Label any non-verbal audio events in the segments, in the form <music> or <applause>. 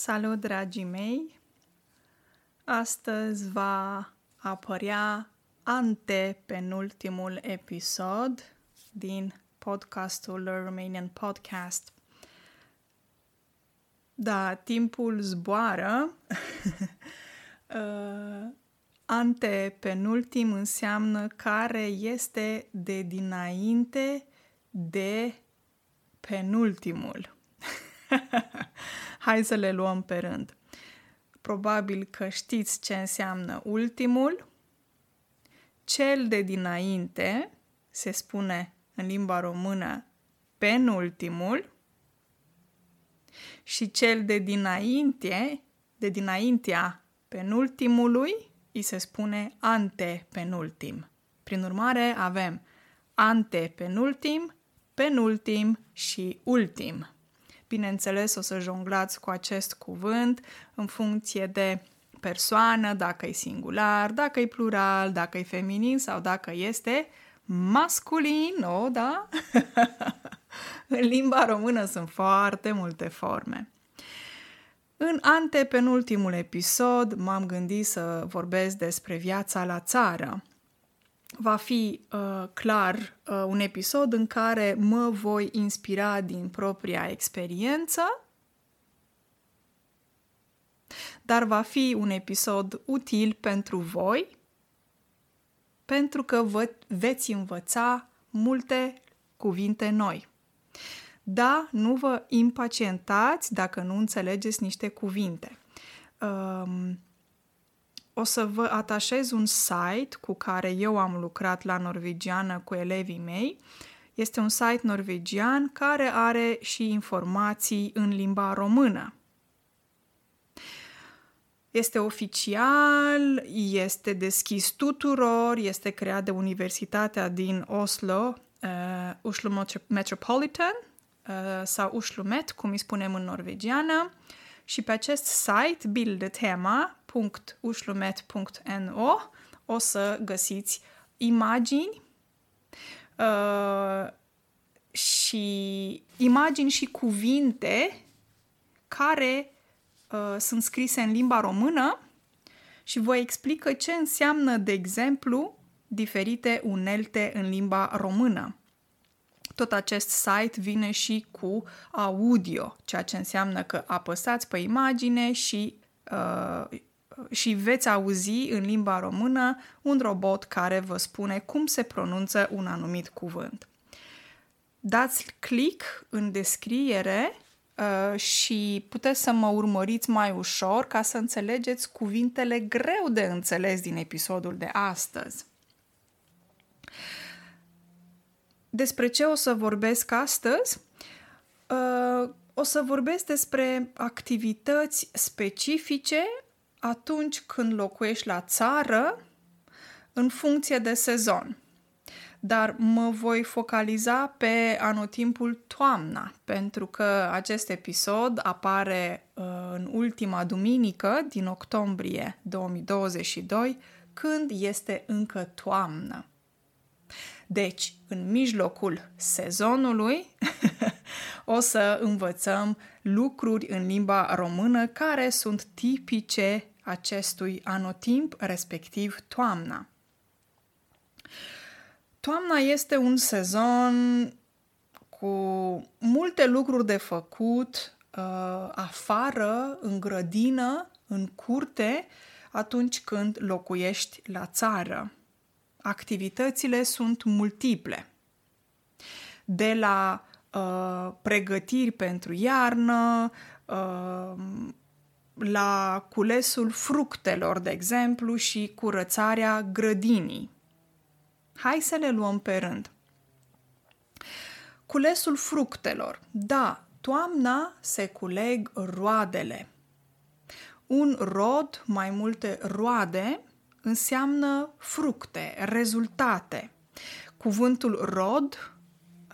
Salut, dragii mei! Astăzi va apărea antepenultimul episod din podcastul Romanian Podcast. Da, timpul zboară. <laughs> uh, antepenultim înseamnă care este de dinainte de penultimul. <laughs> Hai să le luăm pe rând. Probabil că știți ce înseamnă ultimul. Cel de dinainte se spune în limba română penultimul și cel de dinainte, de dinaintea penultimului, îi se spune antepenultim. Prin urmare, avem antepenultim, penultim și ultim. Bineînțeles, o să jonglați cu acest cuvânt în funcție de persoană, dacă e singular, dacă e plural, dacă e feminin sau dacă este masculin, o, da? <laughs> în limba română sunt foarte multe forme. În antepenultimul episod m-am gândit să vorbesc despre viața la țară va fi uh, clar uh, un episod în care mă voi inspira din propria experiență, dar va fi un episod util pentru voi, pentru că vă veți învăța multe cuvinte noi. Da, nu vă impacientați dacă nu înțelegeți niște cuvinte. Um, o să vă atașez un site cu care eu am lucrat la norvegiană cu elevii mei. Este un site norvegian care are și informații în limba română. Este oficial, este deschis tuturor, este creat de Universitatea din Oslo, uh, Oslo Metropolitan uh, sau Oslomet, cum îi spunem în norvegiană. Și pe acest site, Bildetema, www.ushlumet.no o să găsiți imagini uh, și imagini și cuvinte care uh, sunt scrise în limba română și vă explică ce înseamnă, de exemplu, diferite unelte în limba română. Tot acest site vine și cu audio, ceea ce înseamnă că apăsați pe imagine și uh, și veți auzi în limba română un robot care vă spune cum se pronunță un anumit cuvânt. Dați click în descriere uh, și puteți să mă urmăriți mai ușor ca să înțelegeți cuvintele greu de înțeles din episodul de astăzi. Despre ce o să vorbesc astăzi? Uh, o să vorbesc despre activități specifice atunci când locuiești la țară în funcție de sezon. Dar mă voi focaliza pe anotimpul toamna, pentru că acest episod apare uh, în ultima duminică din octombrie 2022, când este încă toamnă. Deci, în mijlocul sezonului, <laughs> o să învățăm lucruri în limba română care sunt tipice acestui anotimp, respectiv toamna. Toamna este un sezon cu multe lucruri de făcut uh, afară, în grădină, în curte, atunci când locuiești la țară. Activitățile sunt multiple. De la uh, pregătiri pentru iarnă, uh, la culesul fructelor, de exemplu, și curățarea grădinii. Hai să le luăm pe rând. Culesul fructelor. Da, toamna se culeg roadele. Un rod, mai multe roade, înseamnă fructe, rezultate. Cuvântul rod,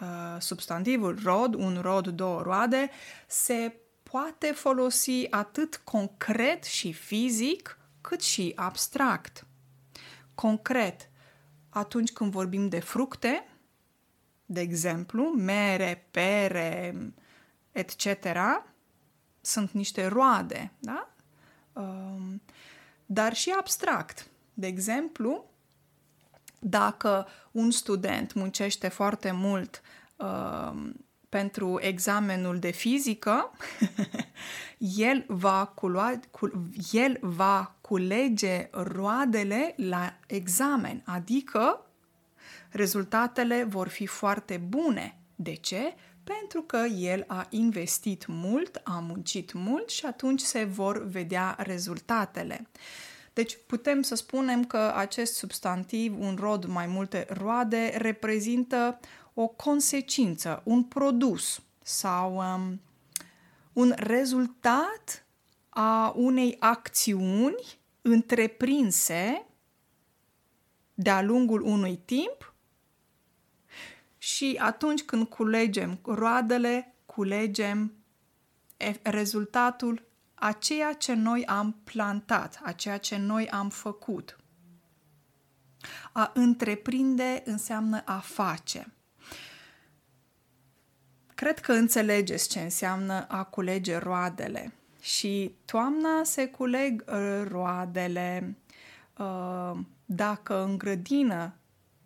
uh, substantivul rod, un rod, două roade, se poate folosi atât concret și fizic, cât și abstract. Concret, atunci când vorbim de fructe, de exemplu, mere, pere, etc., sunt niște roade, da? Um, dar și abstract. De exemplu, dacă un student muncește foarte mult uh, pentru examenul de fizică, <laughs> el va, culua, cu, el va culege roadele la examen, adică rezultatele vor fi foarte bune. De ce? Pentru că el a investit mult, a muncit mult și atunci se vor vedea rezultatele. Deci putem să spunem că acest substantiv, un rod mai multe roade, reprezintă o consecință, un produs sau um, un rezultat a unei acțiuni întreprinse de-a lungul unui timp și atunci când culegem roadele, culegem rezultatul a ceea ce noi am plantat, a ceea ce noi am făcut. A întreprinde înseamnă a face. Cred că înțelegeți ce înseamnă a culege roadele. Și toamna se culeg uh, roadele. Uh, dacă în grădină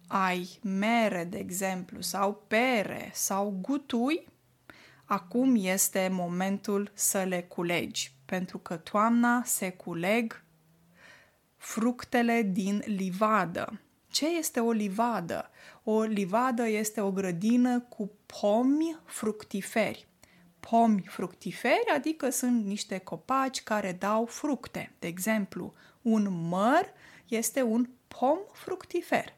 ai mere, de exemplu, sau pere, sau gutui, acum este momentul să le culegi, pentru că toamna se culeg fructele din livadă. Ce este o livadă? O livadă este o grădină cu pomi fructiferi. Pomi fructiferi, adică sunt niște copaci care dau fructe. De exemplu, un măr este un pom fructifer,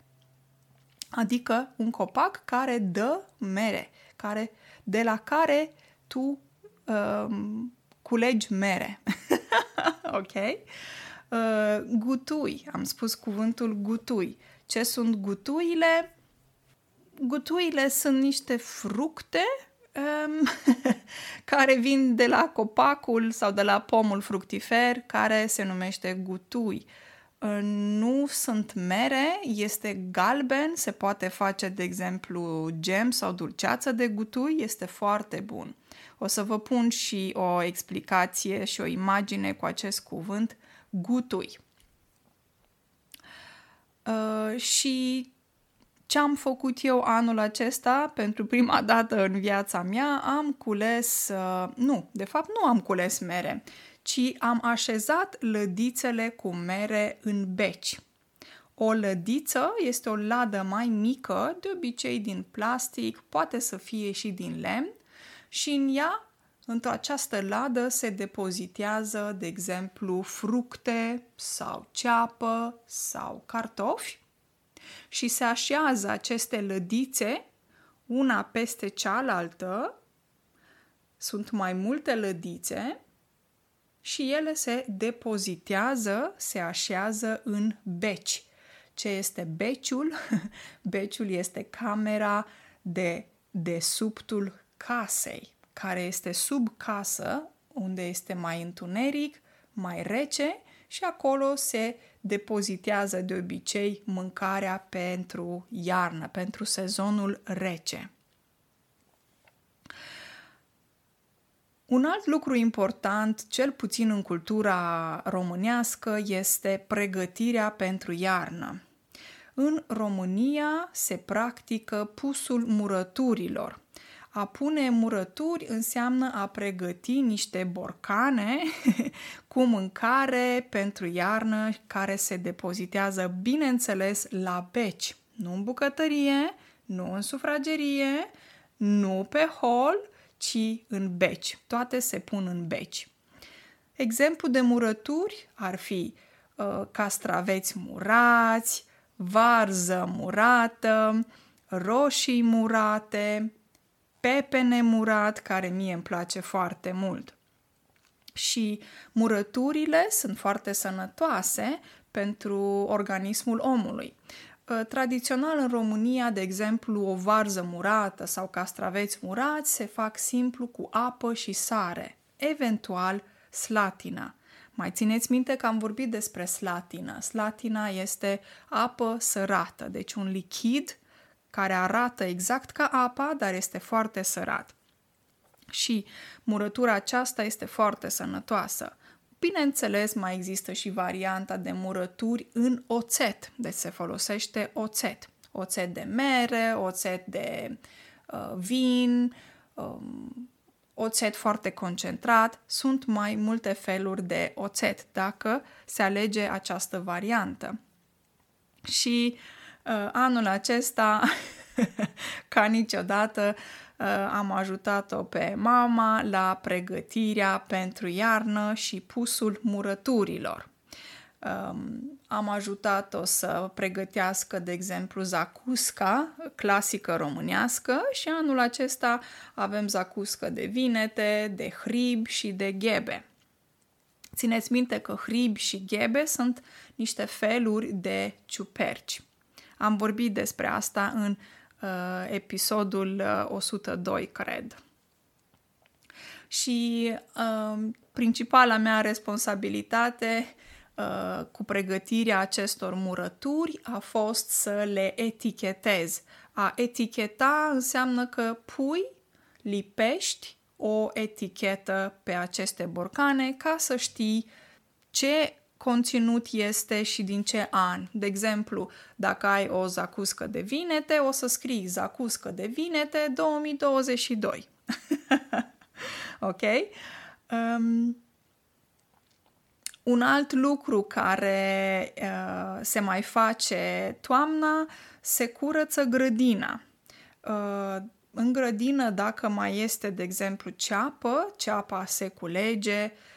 adică un copac care dă mere, care, de la care tu um, culegi mere. <laughs> ok? Uh, gutui, am spus cuvântul gutui. Ce sunt gutuile? Gutuile sunt niște fructe um, <laughs> care vin de la copacul sau de la pomul fructifer care se numește gutui. Uh, nu sunt mere, este galben, se poate face, de exemplu, gem sau dulceață de gutui, este foarte bun. O să vă pun și o explicație și o imagine cu acest cuvânt, gutui. Uh, și ce am făcut eu anul acesta, pentru prima <laughs> dată în viața mea, am cules, uh, nu, de fapt nu am cules mere, ci am așezat lădițele cu mere în beci. O lădiță este o ladă mai mică, de obicei din plastic, poate să fie și din lemn, și în ea într această ladă se depozitează, de exemplu, fructe sau ceapă sau cartofi și se așează aceste lădițe una peste cealaltă. Sunt mai multe lădițe și ele se depozitează, se așează în beci. Ce este beciul? <laughs> Beciul este camera de desubtul casei care este sub casă, unde este mai întuneric, mai rece și acolo se depozitează de obicei mâncarea pentru iarnă, pentru sezonul rece. Un alt lucru important, cel puțin în cultura românească, este pregătirea pentru iarnă. În România se practică pusul murăturilor. A pune murături înseamnă a pregăti niște borcane <laughs> cu mâncare pentru iarnă care se depozitează, bineînțeles, la beci. Nu în bucătărie, nu în sufragerie, nu pe hol, ci în beci. Toate se pun în beci. Exemplu de murături ar fi uh, castraveți murați, varză murată, roșii murate, pepene murat, care mie îmi place foarte mult. Și murăturile sunt foarte sănătoase pentru organismul omului. Ă, tradițional în România, de exemplu, o varză murată sau castraveți murați se fac simplu cu apă și sare, eventual slatina. Mai țineți minte că am vorbit despre slatina. Slatina este apă sărată, deci un lichid care arată exact ca apa, dar este foarte sărat. Și murătura aceasta este foarte sănătoasă. Bineînțeles, mai există și varianta de murături în oțet, deci se folosește oțet. Oțet de mere, oțet de uh, vin, um, oțet foarte concentrat. Sunt mai multe feluri de oțet dacă se alege această variantă. Și uh, anul acesta, <laughs> ca niciodată, uh, am ajutat-o pe mama la pregătirea pentru iarnă și pusul murăturilor. Um, am ajutat-o să pregătească, de exemplu, zacusca clasică românească și anul acesta avem zacuscă de vinete, de hrib și de ghebe. Țineți minte că hrib și ghebe sunt niște feluri de ciuperci. Am vorbit despre asta în uh, episodul uh, 102, cred. Și uh, principala mea responsabilitate uh, cu pregătirea acestor murături a fost să le etichetez. A eticheta înseamnă că pui, lipești o etichetă pe aceste borcane ca să știi ce conținut este și din ce an. De exemplu, dacă ai o zacuscă de vinete, o să scrii zacuscă de vinete 2022. <laughs> ok? Um, un alt lucru care uh, se mai face toamna, se curăță grădina. Uh, în grădină, dacă mai este, de exemplu, ceapă, ceapa se culege, uh,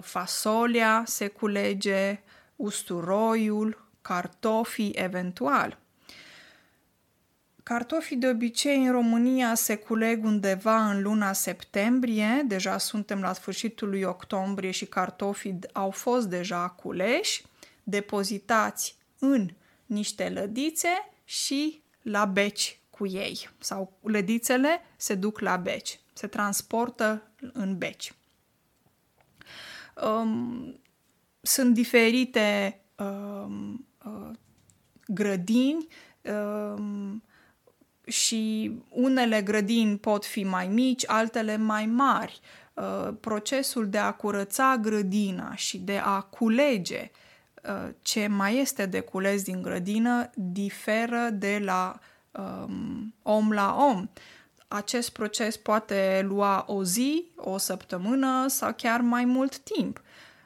fasolia se culege, usturoiul, cartofii eventual. Cartofii de obicei în România se culeg undeva în luna septembrie, deja suntem la sfârșitul lui octombrie și cartofii au fost deja culeși, depozitați în niște lădițe și la beci cu ei. Sau lădițele se duc la beci, se transportă în beci. Um, sunt diferite um, uh, grădini um, și unele grădini pot fi mai mici, altele mai mari. Uh, procesul de a curăța grădina și de a culege uh, ce mai este de cules din grădină diferă de la um, om la om. Acest proces poate lua o zi, o săptămână sau chiar mai mult timp.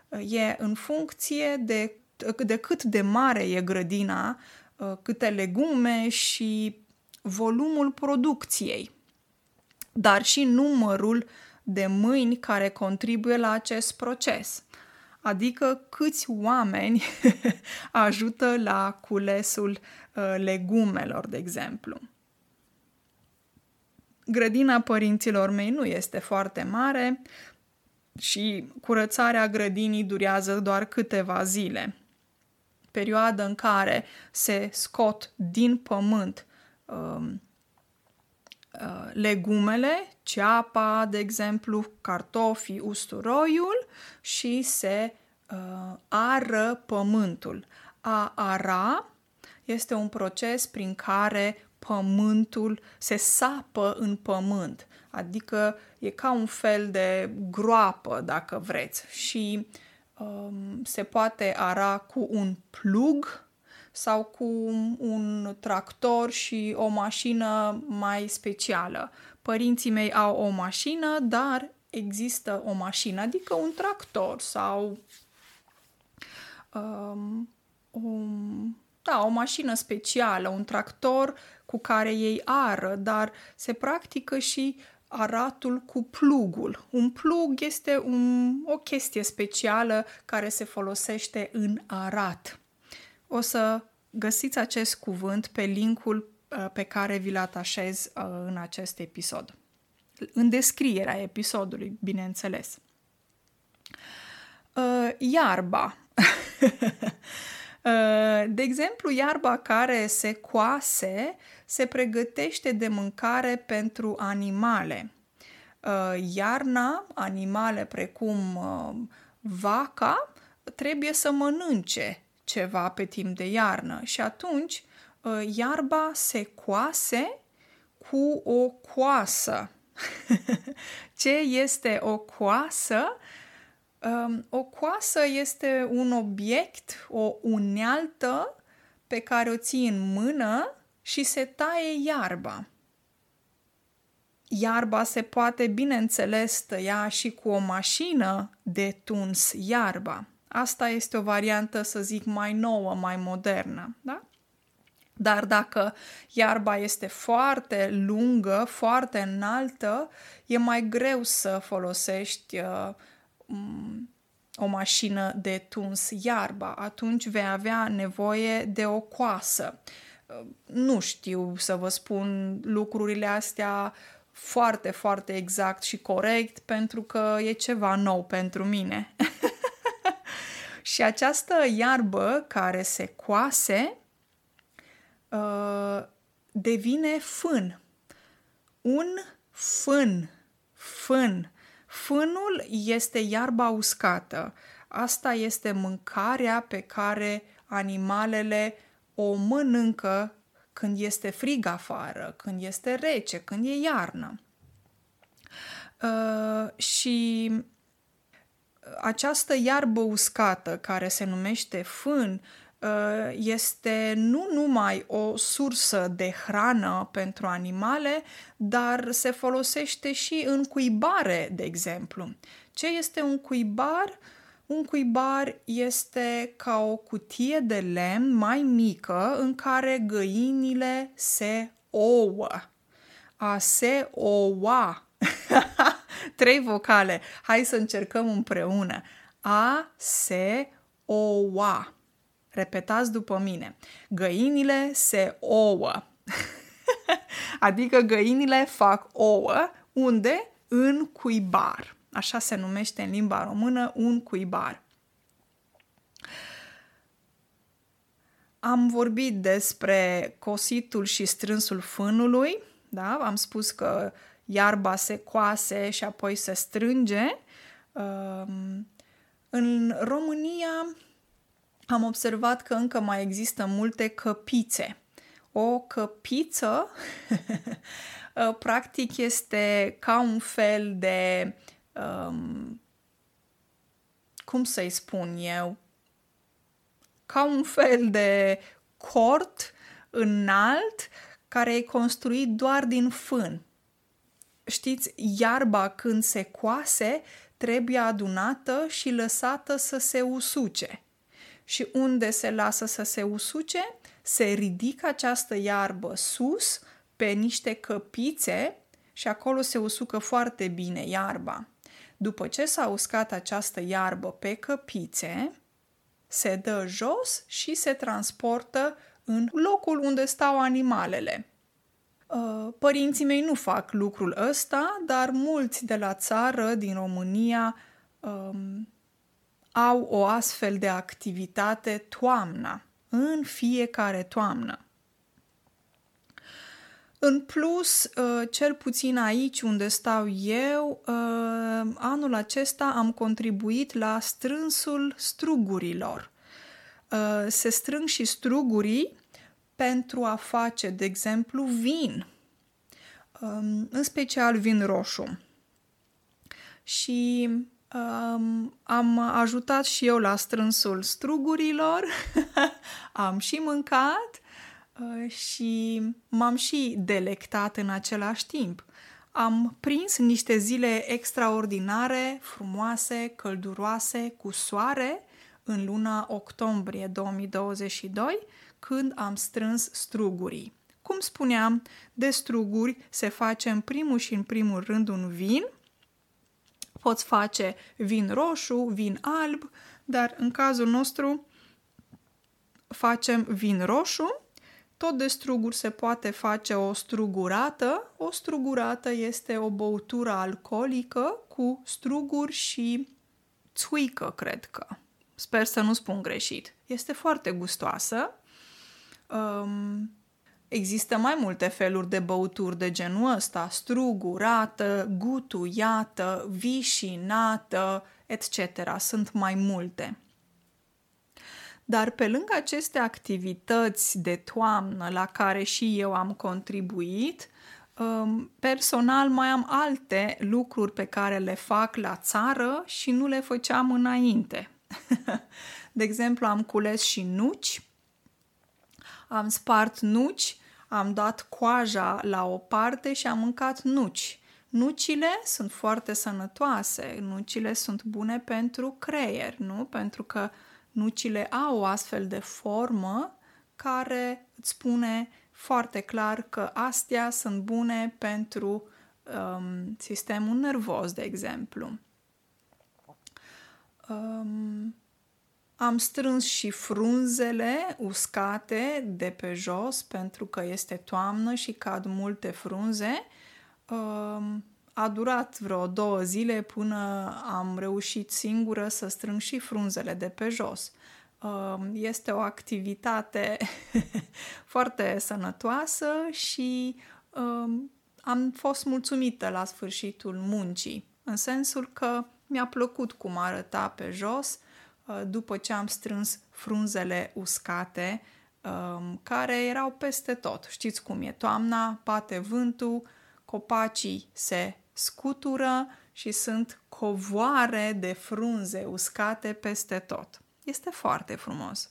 Uh, e în funcție de, de cât de mare e grădina, câte legume și volumul producției, dar și numărul de mâini care contribuie la acest proces, adică câți oameni <laughs> ajută la culesul uh, legumelor, de exemplu. Grădina părinților mei nu este foarte mare și curățarea grădinii durează doar câteva zile. Perioada în care se scot din pământ Um, uh, legumele, ceapa, de exemplu, cartofii, usturoiul și se uh, ară pământul. A ara este un proces prin care pământul se sapă în pământ, adică e ca un fel de groapă, dacă vreți, și um, se poate ara cu un plug sau cu un tractor și o mașină mai specială. Părinții mei au o mașină, dar există o mașină, adică un tractor sau um, un, da, o mașină specială, un tractor cu care ei ară, dar se practică și aratul cu plugul. Un plug este un, o chestie specială care se folosește în arat. O să găsiți acest cuvânt pe linkul uh, pe care vi-l atașez uh, în acest episod. În descrierea episodului, bineînțeles. Uh, iarba. <laughs> De exemplu, iarba care se coase se pregătește de mâncare pentru animale. Iarna, animale precum vaca, trebuie să mănânce ceva pe timp de iarnă și atunci uh, iarba se coase cu o coasă. <laughs> Ce este o coasă? Um, o coasă este un obiect, o unealtă pe care o ții în mână și se taie iarba. Iarba se poate, bineînțeles, tăia și cu o mașină de tuns iarba. Asta este o variantă, să zic, mai nouă, mai modernă. Da? Dar dacă iarba este foarte lungă, foarte înaltă, e mai greu să folosești uh, o mașină de tuns iarba. Atunci vei avea nevoie de o coasă. Uh, nu știu să vă spun lucrurile astea foarte, foarte exact și corect pentru că e ceva nou pentru mine. <laughs> și această iarbă care se coase uh, devine fân. Un fân. Fân. Fânul este iarba uscată. Asta este mâncarea pe care animalele o mănâncă când este frig afară, când este rece, când e iarnă. Uh, și această iarbă uscată, care se numește fân, uh, este nu numai o sursă de hrană pentru animale, dar se folosește și în cuibare, de exemplu. Ce este un cuibar? Uh, un cuibar este ca o cutie de lemn mai mică în care găinile se ouă. A se oua. <laughs> Trei vocale. Hai să încercăm împreună. A se oua. Repetați după mine. Găinile se ouă. <laughs> adică găinile fac ouă unde? În cuibar. Așa se numește în limba română un cuibar. Am vorbit despre cositul și strânsul fânului, da? Am spus că iarba se coase și apoi se strânge. Um, în România am observat că încă mai există multe căpițe. O căpiță, <laughs> practic, este ca un fel de um, cum să-i spun eu, ca un fel de cort înalt care e construit doar din fân. Știți, iarba când se coase trebuie adunată și lăsată să se usuce. Și unde se lasă să se usuce, se ridică această iarbă sus pe niște căpițe și acolo se usucă foarte bine iarba. După ce s-a uscat această iarbă pe căpițe, se dă jos și se transportă în locul unde stau animalele. Uh, părinții mei nu fac lucrul ăsta, dar mulți de la țară, din România, um, au o astfel de activitate toamna, în fiecare toamnă. În plus, uh, cel puțin aici unde stau eu, uh, anul acesta am contribuit la strânsul strugurilor. Uh, se strâng și strugurii pentru a face, de exemplu, vin, um, în special vin roșu. Și um, am ajutat și eu la strânsul strugurilor, <laughs> am și mâncat Uh, și m-am și delectat în același timp. Am prins niște zile extraordinare, frumoase, călduroase, cu soare, în luna octombrie 2022, când am strâns strugurii. Cum spuneam, de struguri se face în primul și în primul rând un vin. Poți face vin roșu, vin alb, dar în cazul nostru facem vin roșu tot de struguri se poate face o strugurată. O strugurată este o băutură alcoolică cu struguri și țuică, cred că. Sper să nu spun greșit. Este foarte gustoasă. Um, există mai multe feluri de băuturi de genul ăsta. Strugurată, gutuiată, vișinată, etc. Sunt mai multe. Dar pe lângă aceste activități de toamnă la care și eu am contribuit, Um, personal mai am alte lucruri pe care le fac la țară și nu le făceam înainte. <laughs> De exemplu, am cules și nuci, am spart nuci, am dat coaja la o parte și am mâncat nuci. Nucile sunt foarte sănătoase, nucile sunt bune pentru creier, nu? Pentru că nucile au o astfel de formă care îți spune foarte clar că astea sunt bune pentru um, sistemul nervos, de exemplu. Um, am strâns și frunzele uscate de pe jos pentru că este toamnă și cad multe frunze. Um, a durat vreo două zile până am reușit singură să strâng și frunzele de pe jos. Um, este o activitate <laughs> foarte sănătoasă și um, am fost mulțumită la sfârșitul muncii, în sensul că mi-a plăcut cum arăta pe jos uh, după ce am strâns frunzele uscate um, care erau peste tot. Știți cum e toamna, bate vântul, copacii se scutură și sunt covoare de frunze uscate peste tot. Este foarte frumos.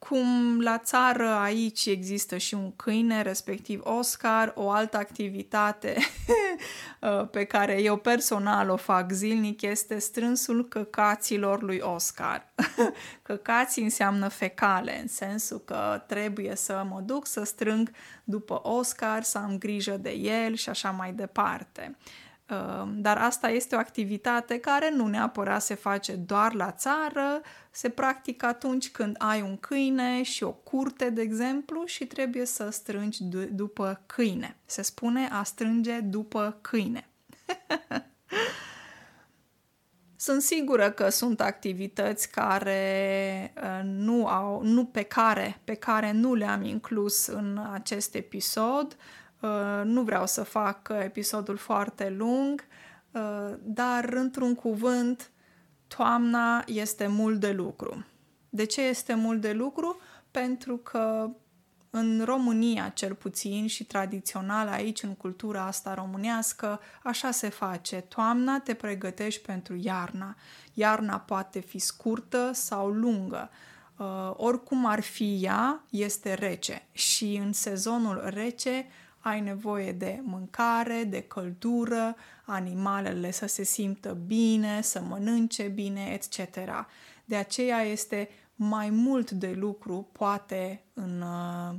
Uh, cum la țară aici există și un câine, respectiv Oscar, o altă activitate <laughs> uh, pe care eu personal o fac zilnic este strânsul căcaților lui Oscar. <laughs> Căcații înseamnă fecale, în sensul că trebuie să mă duc să strâng după Oscar, să am grijă de el și așa mai departe. Ehm, dar asta este o activitate care nu neapărat se face doar la țară, se practică atunci când ai un câine și o curte, de exemplu, și trebuie să strângi d- după câine. Se spune a strânge după câine. <laughs> Sunt sigură că sunt activități care uh, nu au, nu pe care, pe care nu le-am inclus în acest episod. Uh, nu vreau să fac episodul foarte lung, uh, dar într-un cuvânt, toamna este mult de lucru. De ce este mult de lucru? Pentru că în România, cel puțin, și tradițional aici, în cultura asta românească, așa se face. Toamna te pregătești pentru iarna. Iarna poate fi scurtă sau lungă. Uh, oricum ar fi ea, este rece. Și în sezonul rece ai nevoie de mâncare, de căldură, animalele să se simtă bine, să mănânce bine, etc. De aceea este mai mult de lucru, poate, în, uh,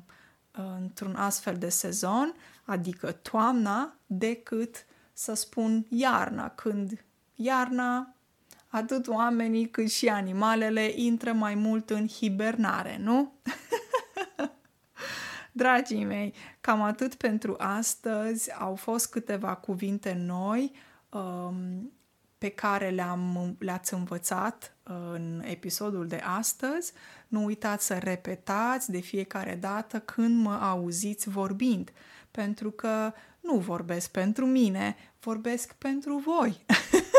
într-un astfel de sezon, adică toamna, decât să spun iarna, când iarna atât oamenii cât și animalele intră mai mult în hibernare, nu? <laughs> Dragii mei, cam atât pentru astăzi. Au fost câteva cuvinte noi um, pe care le-am, le-ați învățat în episodul de astăzi. Nu uitați să repetați de fiecare dată când mă auziți vorbind, pentru că nu vorbesc pentru mine, vorbesc pentru voi.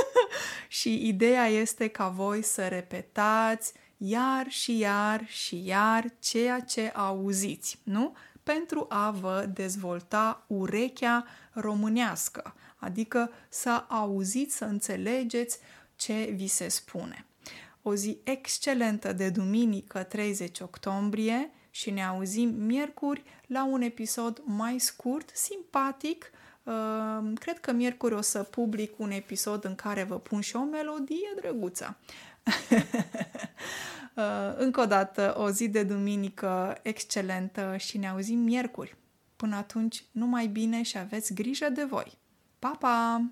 <laughs> și ideea este ca voi să repetați iar și iar și iar ceea ce auziți, nu? Pentru a vă dezvolta urechea românească, adică să auziți, să înțelegeți ce vi se spune. O zi excelentă de duminică 30 octombrie și ne auzim miercuri la un episod mai scurt, simpatic. Uh, cred că miercuri o să public un episod în care vă pun și o melodie drăguță. <laughs> Uh, încă o dată, o zi de duminică excelentă și ne auzim miercuri. Până atunci, numai bine și aveți grijă de voi. Pa, pa!